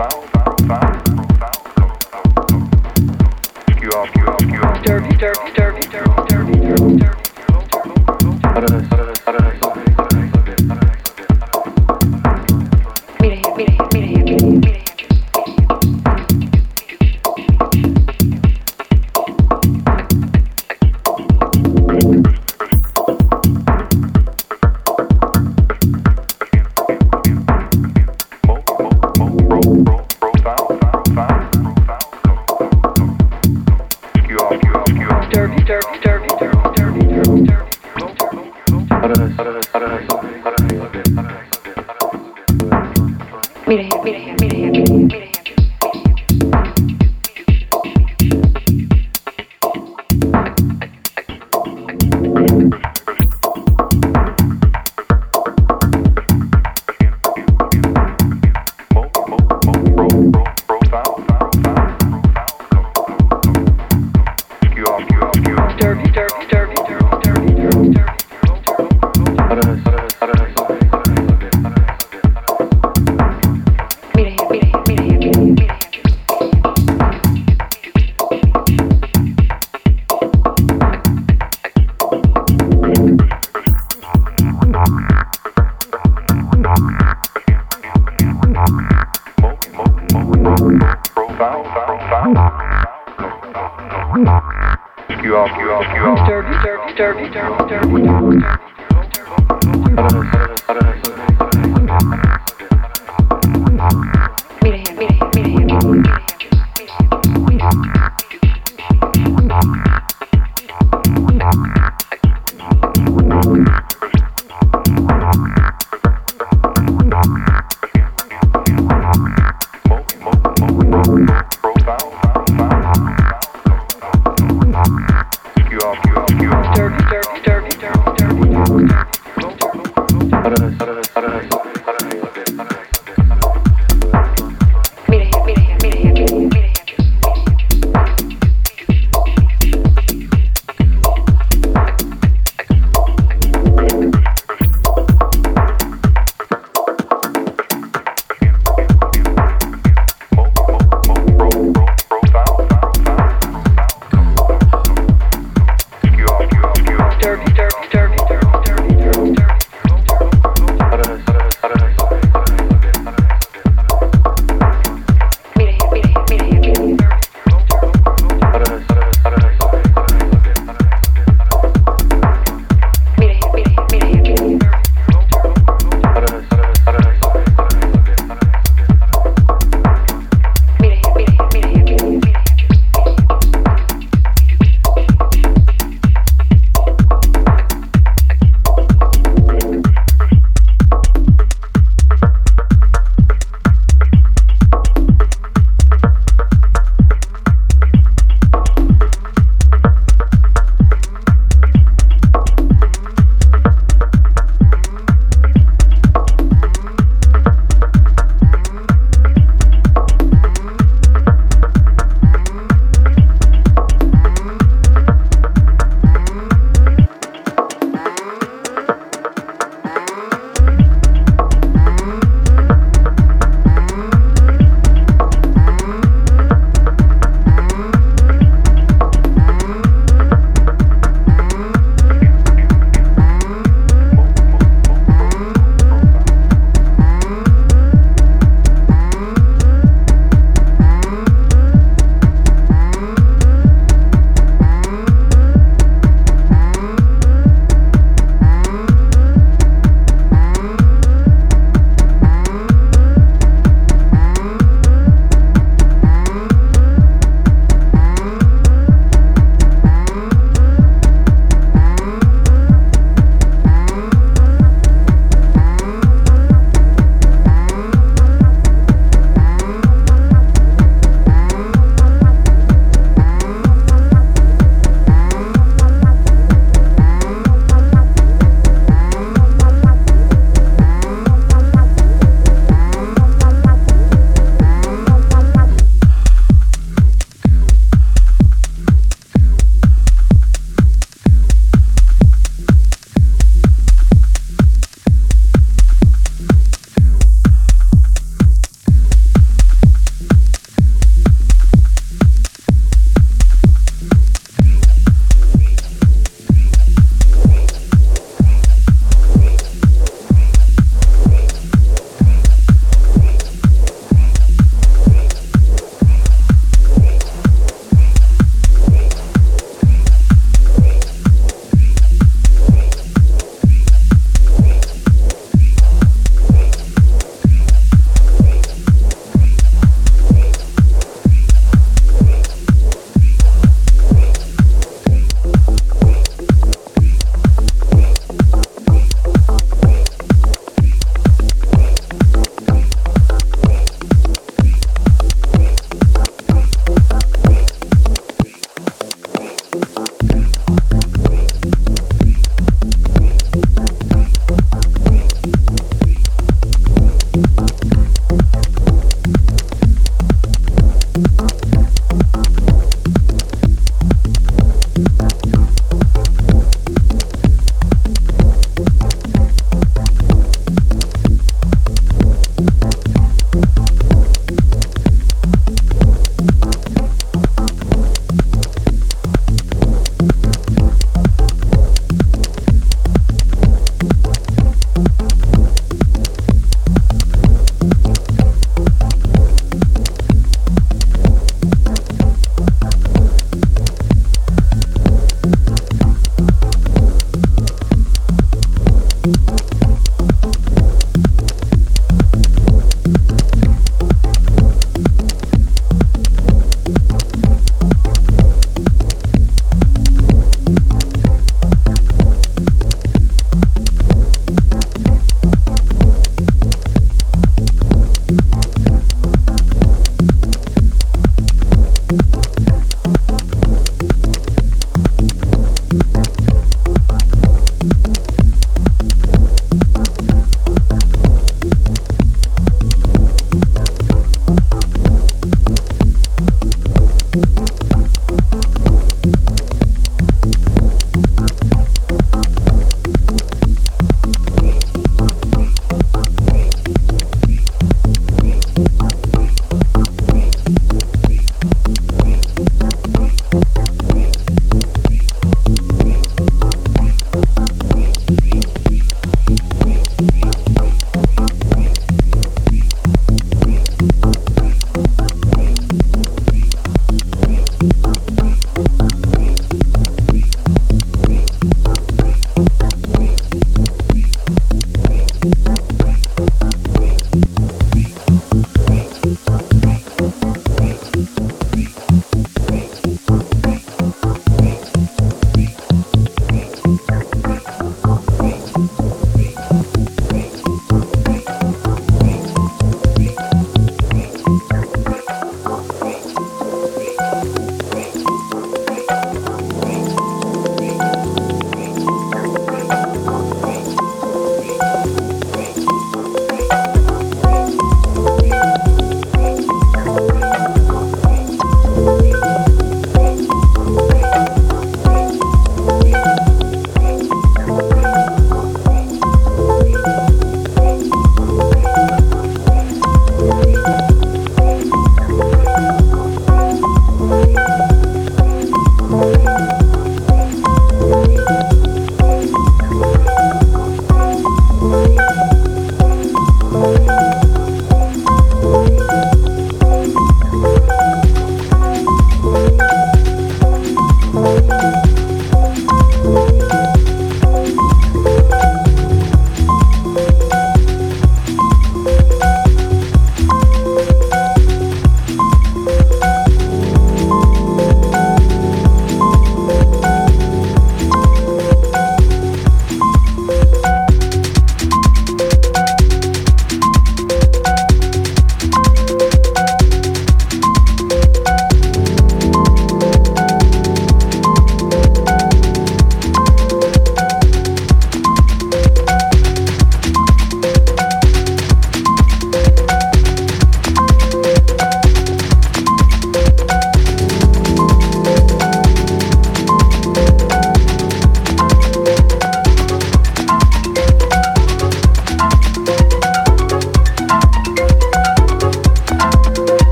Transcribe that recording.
bow.